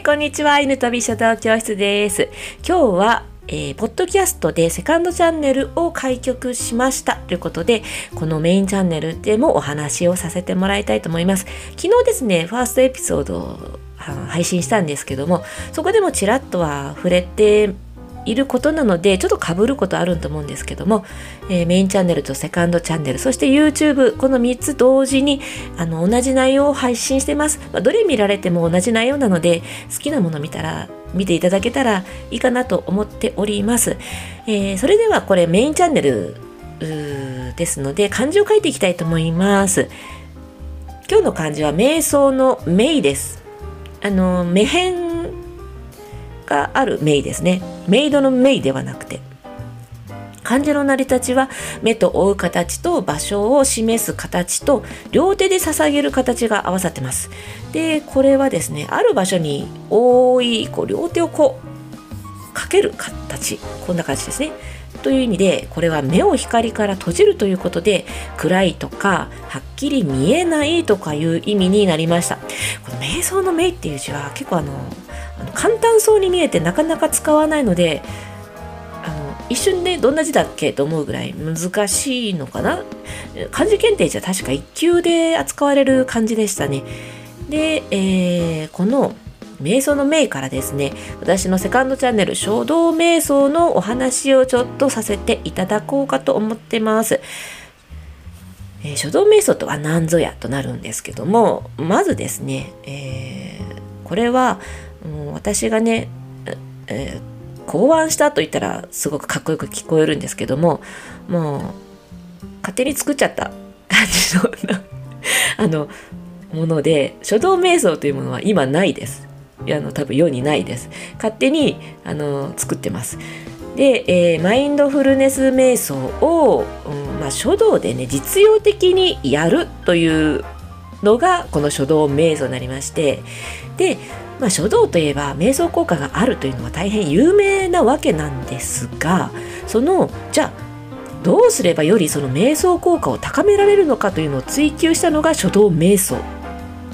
い、こんにちは。犬と美書道教室です。今日は、えーポッドキャストでセカンドチャンネルを開局しましたということで、このメインチャンネルでもお話をさせてもらいたいと思います。昨日ですね、ファーストエピソードを配信したんですけども、そこでもちらっとは触れていることなのでちょっとかぶることあると思うんですけども、えーメインチャンネルとセカンドチャンネルそして YouTube この3つ同時にあの同じ内容を配信してます、まあどれ見られても同じ内容なので好きなもの見たら見ていただけたらいいかなと思っております、えーそれではこれメインチャンネルですので漢字を書いていきたいと思います。今日の漢字は瞑想のメイです。あの目辺があるメイですね。メイドのメイではなくて。漢字の成り立ちは目と追う形と場所を示す形と両手で捧げる形が合わさってます。でこれはですねある場所に多いこう両手をこうかける形。こんな感じですね。という意味でこれは目を光から閉じるということで暗いとかはっきり見えないとかいう意味になりました。この瞑想の「目」っていう字は結構あの簡単そうに見えてなかなか使わないのであの一瞬でどんな字だっけと思うぐらい難しいのかな。漢字検定じゃ確か1級で扱われる漢字でしたね。で、えーこの瞑想の名からですね私のセカンドチャンネル書道瞑想のお話をちょっとさせていただこうかと思ってます。えー書道瞑想とは何ぞやとなるんですけどもまずですね、えーこれは、うん私がね、えー考案したと言ったらすごくかっこよく聞こえるんですけどももう勝手に作っちゃった。感じのあのもので書道瞑想というものは今ないです。あの多分世にないです。勝手にあの作ってます。で、えーマインドフルネス瞑想を、うんまあ、書道でね実用的にやるというのがこの書道瞑想になりまして。で、まあ、書道といえば瞑想効果があるというのは大変有名なわけなんですがそのじゃあどうすればよりその瞑想効果を高められるのかというのを追求したのが書道瞑想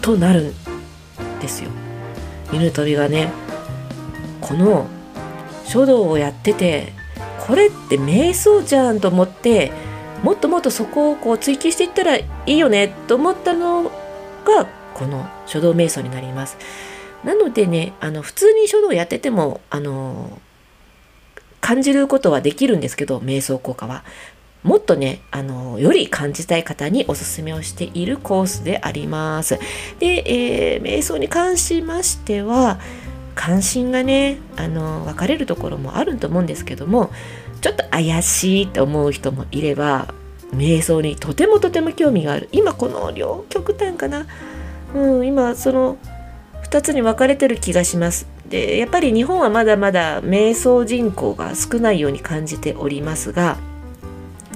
となるんですよ。犬飛びがねこの書道をやっててこれって瞑想じゃんと思ってもっともっとそこをこう追求していったらいいよねと思ったのがこの書道瞑想になります。なのでねあの普通に書道やっててもあの感じることはできるんですけど瞑想効果は。もっとねあのより感じたい方におすすめをしているコースであります。で、えー瞑想に関しましては関心がねあの分かれるところもあると思うんですけどもちょっと怪しいと思う人もいれば瞑想にとてもとても興味がある。今この両極端かな、うん、今その2つに分かれてる気がします。でやっぱり日本はまだまだ瞑想人口が少ないように感じておりますが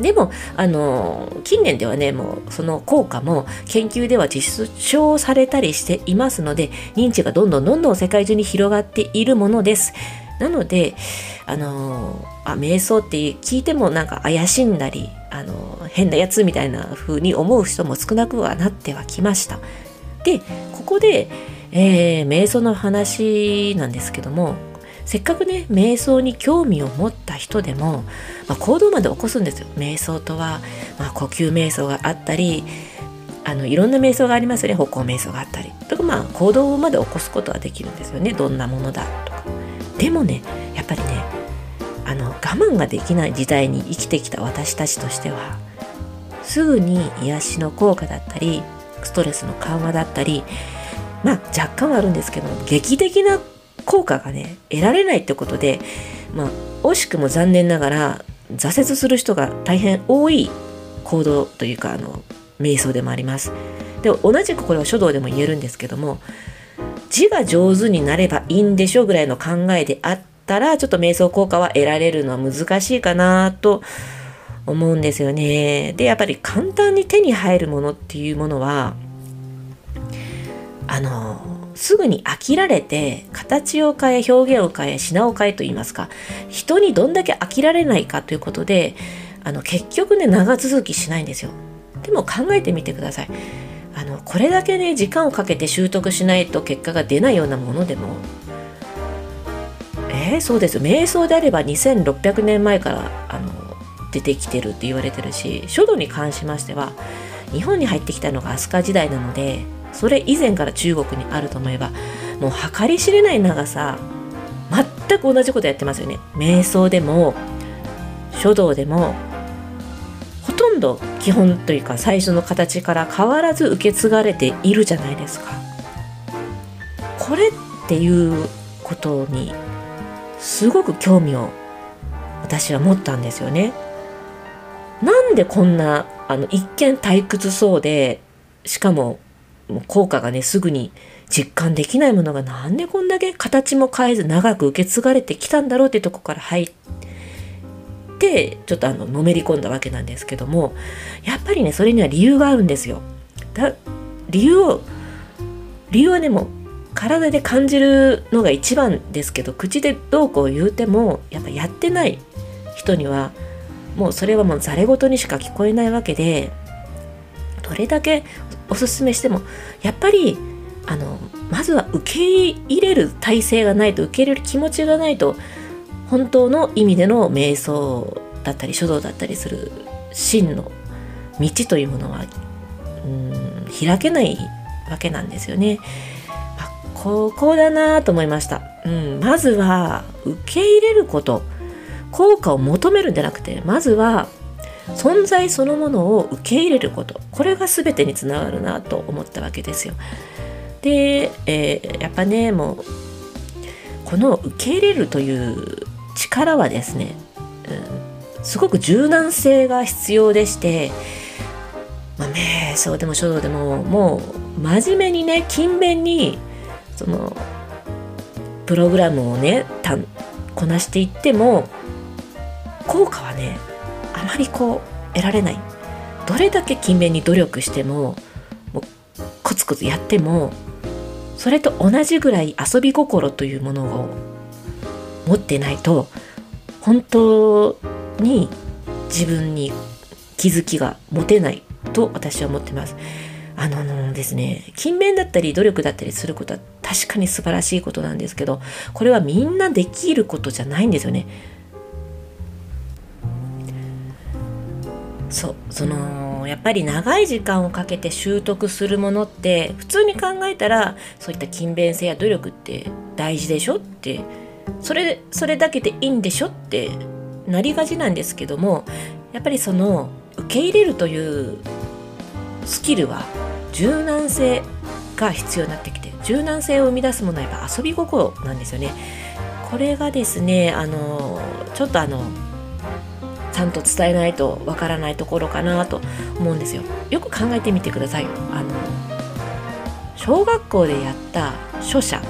でもあの近年ではねもうその効果も研究では実証されたりしていますので認知がどんどんどんどん世界中に広がっているものです。なのであのあ瞑想って聞いてもなんか怪しんだりあの変なやつみたいな風に思う人も少なくはなってはきました。でここで、えー瞑想の話なんですけどもせっかくね瞑想に興味を持った人でも、まあ、行動まで起こすんですよ。瞑想とは、まあ、呼吸瞑想があったりあのいろんな瞑想がありますよね。歩行瞑想があったり。とかまあ行動まで起こすことはできるんですよね。どんなものだとか。でもねやっぱりねあの我慢ができない時代に生きてきた私たちとしてはすぐに癒しの効果だったりストレスの緩和だったりまあ若干はあるんですけど劇的な効果がね得られないってことでまあ惜しくも残念ながら挫折する人が大変多い行動というかあの瞑想でもあります。で同じくこれは書道でも言えるんですけども字が上手になればいいんでしょうぐらいの考えであったらちょっと瞑想効果は得られるのは難しいかなと思うんですよね。でやっぱり簡単に手に入るものっていうものはあのすぐに飽きられて形を変え表現を変え品を変えと言いますか人にどんだけ飽きられないかということであの結局ね長続きしないんですよ。でも考えてみてください。ああのこれだけね時間をかけて習得しないと結果が出ないようなものでもえー、そうです瞑想であれば2600年前からあの出てきてるって言われてるし書道に関しましては日本に入ってきたのが飛鳥時代なのでそれ以前から中国にあると思えばもう計り知れない長さ全く同じことやってますよね。瞑想でも書道でもほとんど基本というか最初の形から変わらず受け継がれているじゃないですか。これっていうことにすごく興味を私は持ったんですよね。なんでこんなあの一見退屈そうでしかも効果がねすぐに実感できないものがなんでこんだけ形も変えず長く受け継がれてきたんだろうってとこから入ってちょっとあののめり込んだわけなんですけどもやっぱりねそれには理由があるんですよ。だ理由を理由はねもう体で感じるのが一番ですけど口でどうこう言うてもやっぱやってない人にはもうそれはもうざれ言にしか聞こえないわけでどれだけおすすめしてもやっぱりあのまずは受け入れる体制がないと受け入れる気持ちがないと本当の意味での瞑想だったり書道だったりする真の道というものはうん開けないわけなんですよね。まあ、ここだなと思いました、うん。まずは受け入れること効果を求めるんじゃなくてまずは存在そのものを受け入れることこれが全てにつながるなと思ったわけですよ。で、えー、やっぱねもうこの受け入れるという力はですね、うん、すごく柔軟性が必要でして、まあ、瞑想でも書道でももう真面目にね勤勉にそのプログラムをねこなしていっても効果はねまりこう得られないどれだけ勤勉に努力してももうコツコツやってもそれと同じぐらい遊び心というものを持ってないと本当に自分に気づきが持てないと私は思ってます。あのですね、勤勉だったり努力だったりすることは確かに素晴らしいことなんですけど、これはみんなできることじゃないんですよね。そうそのやっぱり長い時間をかけて習得するものって普通に考えたらそういった勤勉性や努力って大事でしょってそれそれだけでいいんでしょってなりがちなんですけどもやっぱりその受け入れるというスキルは柔軟性が必要になってきて柔軟性を生み出すものはやっぱ遊び心なんですよね。これがですねあのちょっとあのゃんと伝えないとわからないところかなと思うんですよ。よく考えてみてくださいよ。あの小学校でやった書写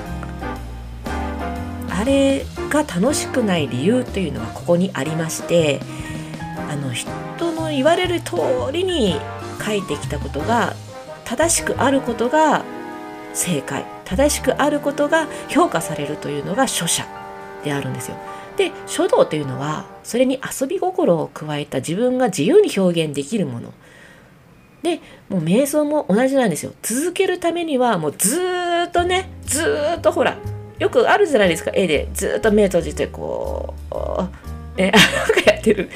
あれが楽しくない理由というのはここにありましてあの人の言われる通りに書いてきたことが正しくあることが正解正しくあることが評価されるというのが書写であるんですよ。で書道というのはそれに遊び心を加えた自分が自由に表現できるもの。でもう瞑想も同じなんですよ。続けるためにはもうずっとねずっとほらよくあるじゃないですか。絵でずっと目閉じてこうえなんかやってる。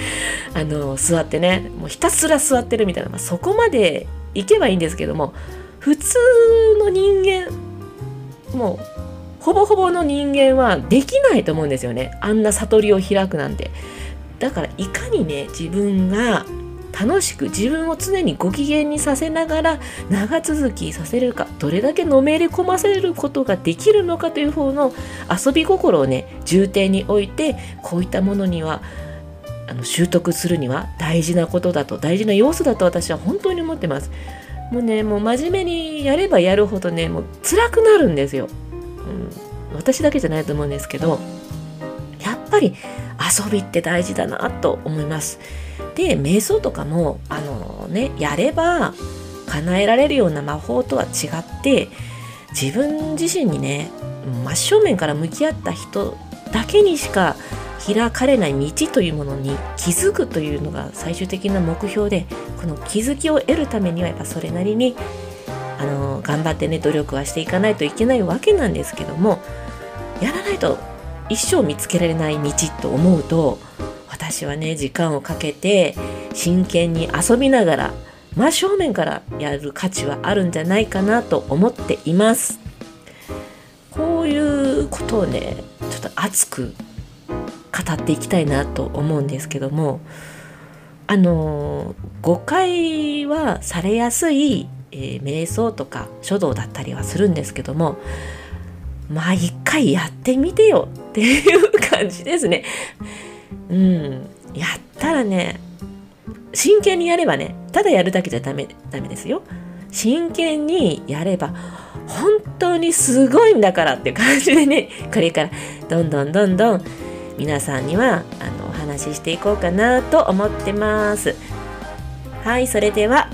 あの座ってねもうひたすら座ってるみたいな、まあ、そこまでいけばいいんですけども普通の人間もうほぼほぼの人間はできないと思うんですよねあんな悟りを開くなんてだからいかにね自分が楽しく自分を常にご機嫌にさせながら長続きさせるかどれだけのめり込ませることができるのかという方の遊び心をね重点に置いてこういったものにはあの習得するには大事なことだと大事な要素だと私は本当に思ってます。もうねもう真面目にやればやるほどねもう辛くなるんですよ。うん、私だけじゃないと思うんですけどやっぱり遊びって大事だなと思います。で瞑想とかもあのねやれば叶えられるような魔法とは違って自分自身にね真正面から向き合った人だけにしか開かれない道というものに気づくというのが最終的な目標でこの気づきを得るためにはやっぱそれなりにあの頑張ってね努力はしていかないといけないわけなんですけどもやらないと一生見つけられない道と思うと私はね時間をかけて真剣に遊びながら真正面からやる価値はあるんじゃないかなと思っています。こういうことをねちょっと熱く語っていきたいなと思うんですけどもあの誤解はされやすい、えー、瞑想とか書道だったりはするんですけどもまあ一回やってみてよっていう感じですね。うん、やったらね真剣にやればねただやるだけじゃダメダメですよ。真剣にやれば本当にすごいんだからって感じでねこれからどんどんどんどん皆さんにはあのお話ししていこうかなと思ってます。はいそれでは、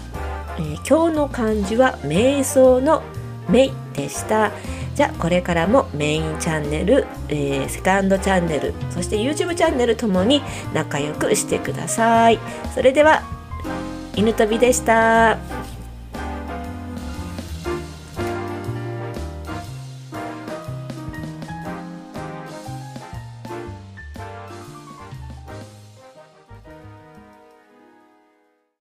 えー、今日の漢字は瞑想の「め」でした。じゃあこれからもメインチャンネル、えー、セカンドチャンネルそして YouTube チャンネルともに仲良くしてくださいそれでは犬飛びでした。